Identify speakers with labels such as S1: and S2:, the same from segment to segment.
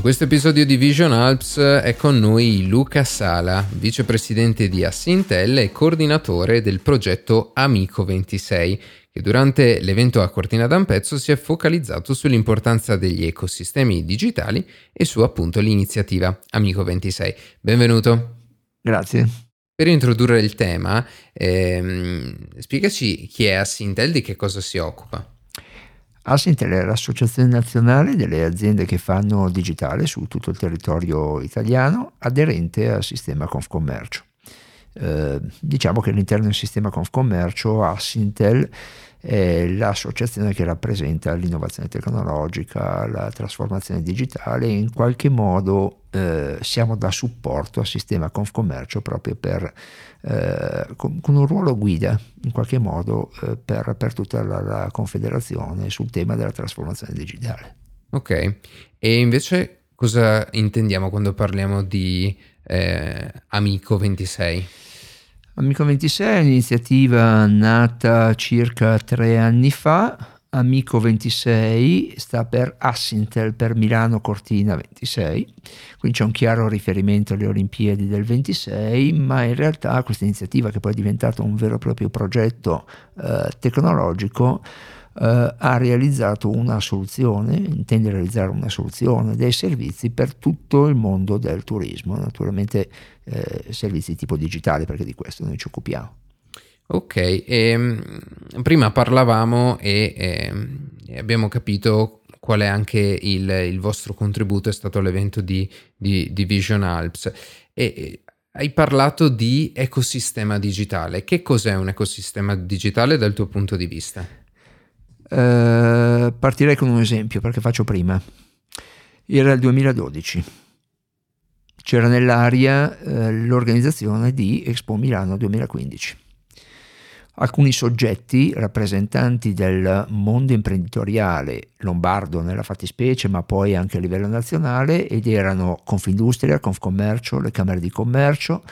S1: In questo episodio di Vision Alps è con noi Luca Sala, vicepresidente di Assintel e coordinatore del progetto Amico 26, che durante l'evento a Cortina d'Ampezzo si è focalizzato sull'importanza degli ecosistemi digitali e su appunto l'iniziativa Amico 26. Benvenuto.
S2: Grazie.
S1: Per introdurre il tema, ehm, spiegaci chi è Assintel, di che cosa si occupa.
S2: Asintel è l'associazione nazionale delle aziende che fanno digitale su tutto il territorio italiano, aderente al sistema Confcommercio. Eh, diciamo che all'interno del sistema Confcommercio Asintel è l'associazione che rappresenta l'innovazione tecnologica, la trasformazione digitale e in qualche modo eh, siamo da supporto al sistema Confcommercio proprio per, eh, con, con, un ruolo guida in qualche modo eh, per, per, tutta la, la confederazione sul tema della trasformazione digitale.
S1: Ok, e invece cosa intendiamo quando parliamo di eh, Amico 26?
S2: Amico 26 è un'iniziativa nata circa tre anni fa. Amico 26 sta per Assintel per Milano Cortina 26, quindi c'è un chiaro riferimento alle Olimpiadi del 26, ma in realtà questa iniziativa che poi è diventata un vero e proprio progetto eh, tecnologico eh, ha realizzato una soluzione, intende realizzare una soluzione dei servizi per tutto il mondo del turismo, naturalmente eh, servizi tipo digitale perché di questo noi ci occupiamo.
S1: Ok, ehm, prima parlavamo e, ehm, abbiamo capito qual è anche il, il, vostro contributo, è stato l'evento di, di, di Vision Alps. E, hai parlato di ecosistema digitale. Che cos'è un ecosistema digitale dal tuo punto di vista?
S2: Eh, partirei con un esempio perché faccio prima. Era il 2012. C'era nell'aria eh, l'organizzazione di Expo Milano 2015. Alcuni soggetti, rappresentanti del mondo imprenditoriale lombardo nella fattispecie, ma poi anche a livello nazionale, ed erano Confindustria, Confcommercio, le Camere di Commercio,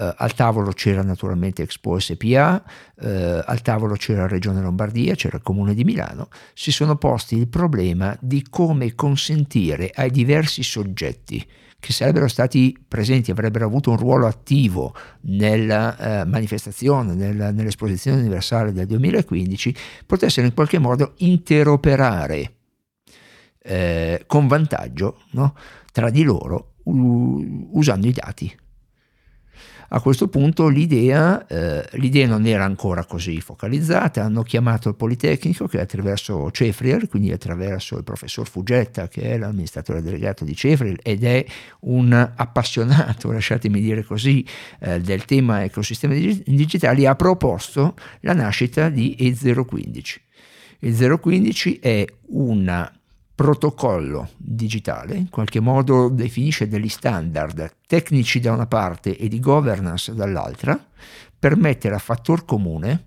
S2: Uh, al tavolo c'era naturalmente Expo SPA, eh, al tavolo c'era Regione Lombardia, c'era il Comune di Milano, si sono posti il problema di come consentire ai diversi soggetti che sarebbero stati presenti, avrebbero avuto un ruolo attivo nella uh, manifestazione, nella, nell'esposizione universale del 2015, potessero in qualche modo interoperare con vantaggio no? tra di loro usando i dati. A questo punto l'idea, eh, l'idea, non era ancora così focalizzata, hanno chiamato il Politecnico che attraverso Cefriel, quindi attraverso il professor Fugetta che è l'amministratore delegato di Cefriel ed è un appassionato, lasciatemi dire così, eh, del tema ecosistemi digitali, ha proposto la nascita di E015. E015 è una protocollo digitale, in qualche modo definisce degli standard tecnici da una parte e di governance dall'altra, per mettere a fattor comune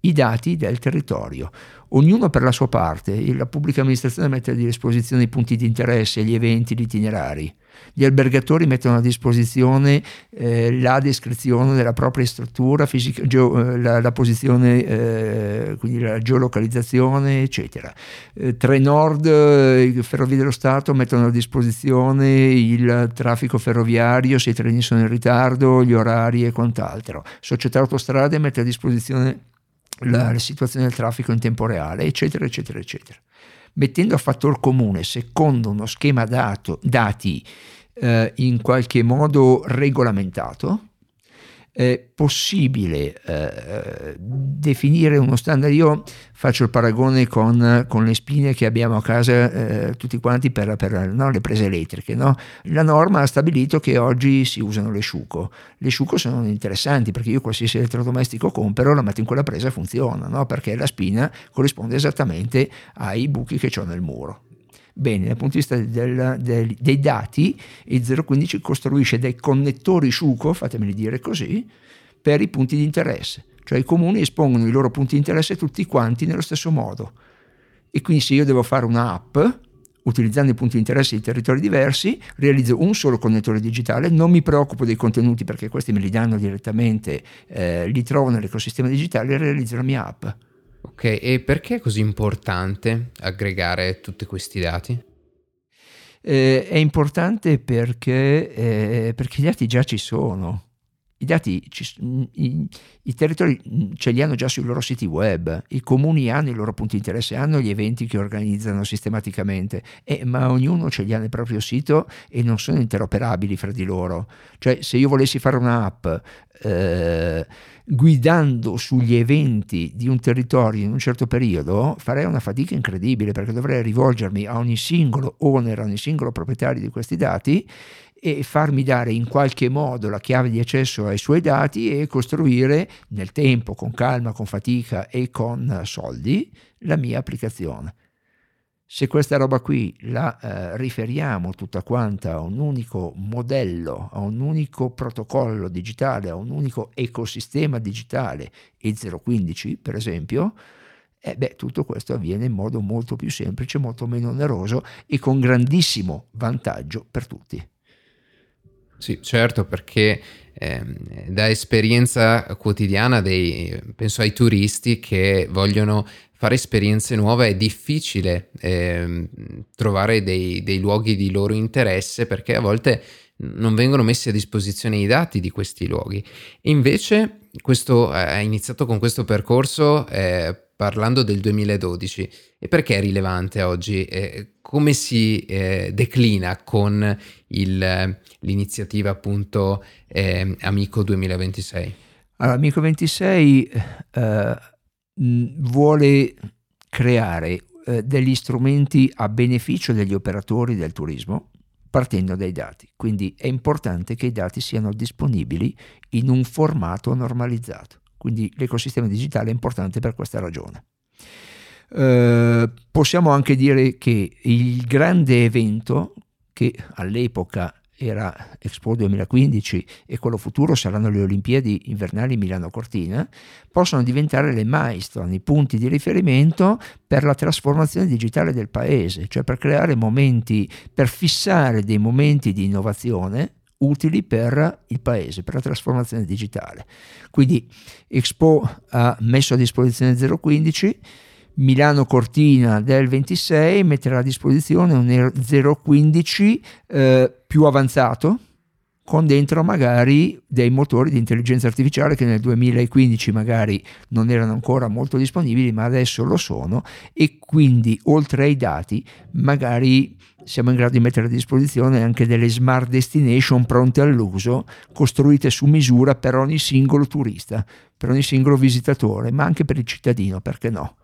S2: i dati del territorio, ognuno per la sua parte. La pubblica amministrazione mette a disposizione i punti di interesse, gli eventi, gli itinerari gli albergatori mettono a disposizione eh, la descrizione della propria struttura fisica, geo, eh, la, la, posizione, eh, quindi la geolocalizzazione, eccetera. Eh, Trenord, eh, Ferrovie dello Stato mettono a disposizione il traffico ferroviario, se i treni sono in ritardo, gli orari e quant'altro. Società Autostrade mette a disposizione la, la situazione del traffico in tempo reale, eccetera, eccetera, eccetera. Mettendo a fattor comune, secondo uno schema dato, dati eh, in qualche modo regolamentato, è possibile eh, definire uno standard. Io faccio il paragone con, con le spine che abbiamo a casa eh, tutti quanti per, per no, le prese elettriche. No? La norma ha stabilito che oggi si usano le sciuco. Le sciuco sono interessanti perché io qualsiasi elettrodomestico compro, la metto in quella presa e funziona, no? perché la spina corrisponde esattamente ai buchi che ho nel muro. Bene, dal punto di vista del, del, dei dati, il 015 costruisce dei connettori SUCO, fatemeli dire così, per i punti di interesse. Cioè i comuni espongono i loro punti di interesse tutti quanti nello stesso modo. E quindi se io devo fare un'app, utilizzando i punti di interesse di territori diversi, realizzo un solo connettore digitale, non mi preoccupo dei contenuti perché questi me li danno direttamente, eh, li trovo nell'ecosistema digitale e realizzo la mia app.
S1: Ok, e perché è così importante aggregare tutti questi dati?
S2: Eh, è importante perché, eh, perché, i dati già ci sono. I dati, ci, i, i, territori ce li hanno già sui loro siti web, i comuni hanno i loro punti di interesse, hanno gli eventi che organizzano sistematicamente, eh, ma ognuno ce li ha nel proprio sito e non sono interoperabili fra di loro. Cioè se io volessi fare un'app eh, guidando sugli eventi di un territorio in un certo periodo, farei una fatica incredibile perché dovrei rivolgermi a ogni singolo owner, a ogni singolo proprietario di questi dati e farmi dare in qualche modo la chiave di accesso ai suoi dati e costruire nel tempo, con calma, con fatica e con soldi la mia applicazione. Se questa roba qui la eh, riferiamo tutta quanta a un unico modello, a un unico protocollo digitale, a un unico ecosistema digitale e 015 per esempio, eh beh, tutto questo avviene in modo molto più semplice, molto meno oneroso e con grandissimo vantaggio per tutti.
S1: Sì, certo, perché eh, da esperienza quotidiana dei, penso ai turisti che vogliono fare esperienze nuove è difficile eh, trovare dei, dei, luoghi di loro interesse perché a volte non vengono messi a disposizione i dati di questi luoghi. Invece questo, eh, ha iniziato con questo percorso eh, parlando del 2012 e perché è rilevante oggi? Eh, come si eh, declina con il, l'iniziativa appunto eh, Amico 2026?
S2: Allora, Amico 26 vuole creare eh, degli strumenti a beneficio degli operatori del turismo partendo dai dati. Quindi è importante che i dati siano disponibili in un formato normalizzato. Quindi l'ecosistema digitale è importante per questa ragione. Eh, possiamo anche dire che il grande evento che all'epoca era Expo 2015 e quello futuro saranno le Olimpiadi invernali Milano-Cortina, possono diventare le milestone, i punti di riferimento per la trasformazione digitale del paese, cioè per creare momenti, per fissare dei momenti di innovazione utili per il paese, per la trasformazione digitale. Quindi Expo ha messo a disposizione 015 Milano Cortina del 26 metterà a disposizione un 015 eh, più avanzato con dentro magari dei motori di intelligenza artificiale che nel 2015 magari non erano ancora molto disponibili ma adesso lo sono e quindi oltre ai dati magari siamo in grado di mettere a disposizione anche delle smart destination pronte all'uso costruite su misura per ogni singolo turista, per ogni singolo visitatore ma anche per il cittadino, perché no?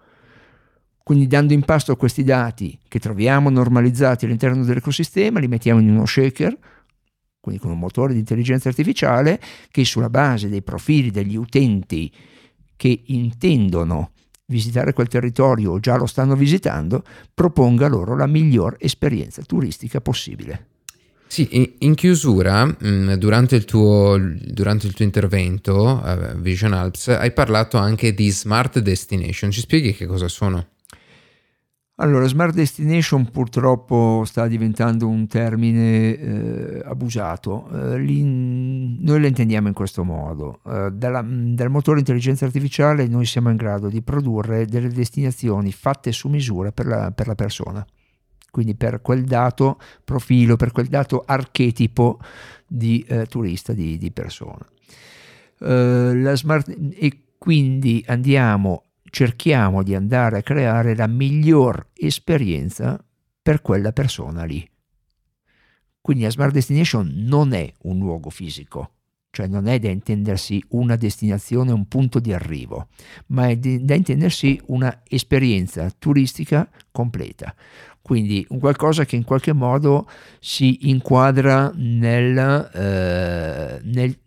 S2: Quindi dando in pasto questi dati che troviamo normalizzati all'interno dell'ecosistema, li mettiamo in uno shaker, quindi con un motore di intelligenza artificiale, che sulla base dei profili degli utenti che intendono visitare quel territorio o già lo stanno visitando, proponga loro la miglior esperienza turistica possibile.
S1: Sì, in chiusura, mm, durante il tuo, durante il tuo intervento a Vision Alps, hai parlato anche di smart destination. Ci spieghi che cosa sono?
S2: Allora, smart destination purtroppo sta diventando un termine eh, abusato. Eh, noi lo intendiamo in questo modo. Eh, dalla, dal motore intelligenza artificiale noi siamo in grado di produrre delle destinazioni fatte su misura per la, per la persona. Quindi per quel dato profilo, per quel dato archetipo di eh, turista, di, di persona. Eh, smart, e quindi andiamo cerchiamo di andare a creare la miglior esperienza per quella persona lì. Quindi la Smart Destination non è un luogo fisico, cioè non è da intendersi una destinazione, un punto di arrivo, ma è da intendersi una esperienza turistica completa. Quindi un qualcosa che in qualche modo si inquadra nel, eh, nel,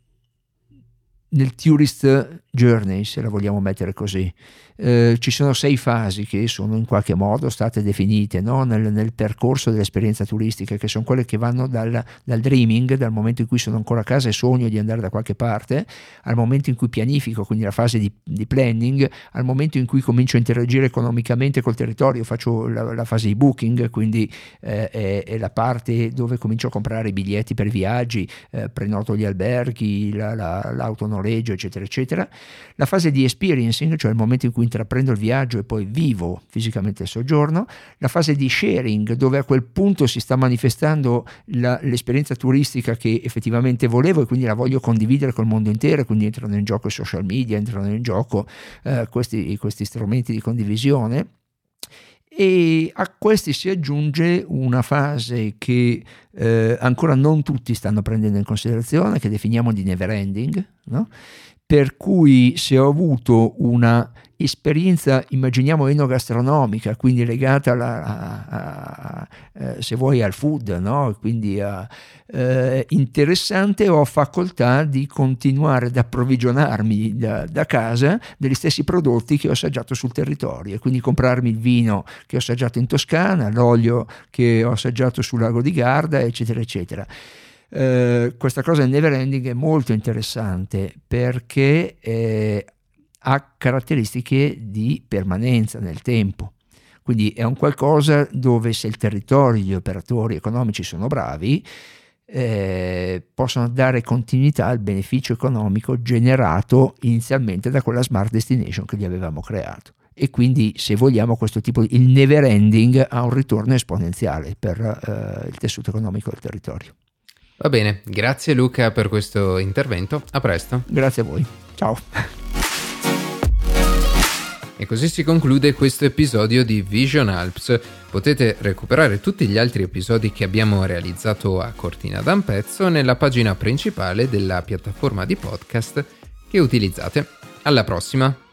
S2: nel tourist journey, se la vogliamo mettere così. Eh, ci sono sei fasi che sono in qualche modo state definite no? nel, nel, percorso dell'esperienza turistica, che sono quelle che vanno dal, dal, dreaming, dal momento in cui sono ancora a casa e sogno di andare da qualche parte, al momento in cui pianifico, quindi la fase di, di planning, al momento in cui comincio a interagire economicamente col territorio, faccio la, la fase di booking, quindi eh, è, è, la parte dove comincio a comprare i biglietti per viaggi, eh, prenoto gli alberghi, la, la, l'auto noleggio, eccetera, eccetera. La fase di experiencing, cioè il momento in cui intraprendo il viaggio e poi vivo fisicamente il soggiorno. La fase di sharing, dove a quel punto si sta manifestando la, l'esperienza turistica che effettivamente volevo e quindi la voglio condividere col mondo intero, quindi entrano in gioco i social media, entrano in gioco eh, questi, questi strumenti di condivisione e a questi si aggiunge una fase che eh, ancora non tutti stanno prendendo in considerazione, che definiamo di never ending, no? per cui se ho avuto una esperienza, immaginiamo, enogastronomica, quindi legata alla, a, a, a, eh, se vuoi al food, no? quindi eh, interessante, ho facoltà di continuare ad approvvigionarmi da, da, casa degli stessi prodotti che ho assaggiato sul territorio, quindi comprarmi il vino che ho assaggiato in Toscana, l'olio che ho assaggiato sul lago di Garda, eccetera, eccetera. Uh, questa cosa in never ending è molto interessante perché eh, ha caratteristiche di permanenza nel tempo. Quindi è un qualcosa dove se il territorio gli operatori economici sono bravi, eh, possono dare continuità al beneficio economico generato inizialmente da quella smart destination che gli avevamo creato. E quindi, se vogliamo, questo tipo di il never ending ha un ritorno esponenziale per eh, il tessuto economico del territorio.
S1: Va bene, grazie Luca per questo intervento. A presto.
S2: Grazie a voi. Ciao.
S1: E così si conclude questo episodio di Vision Alps. Potete recuperare tutti gli altri episodi che abbiamo realizzato a Cortina d'Ampezzo nella pagina principale della piattaforma di podcast che utilizzate. Alla prossima!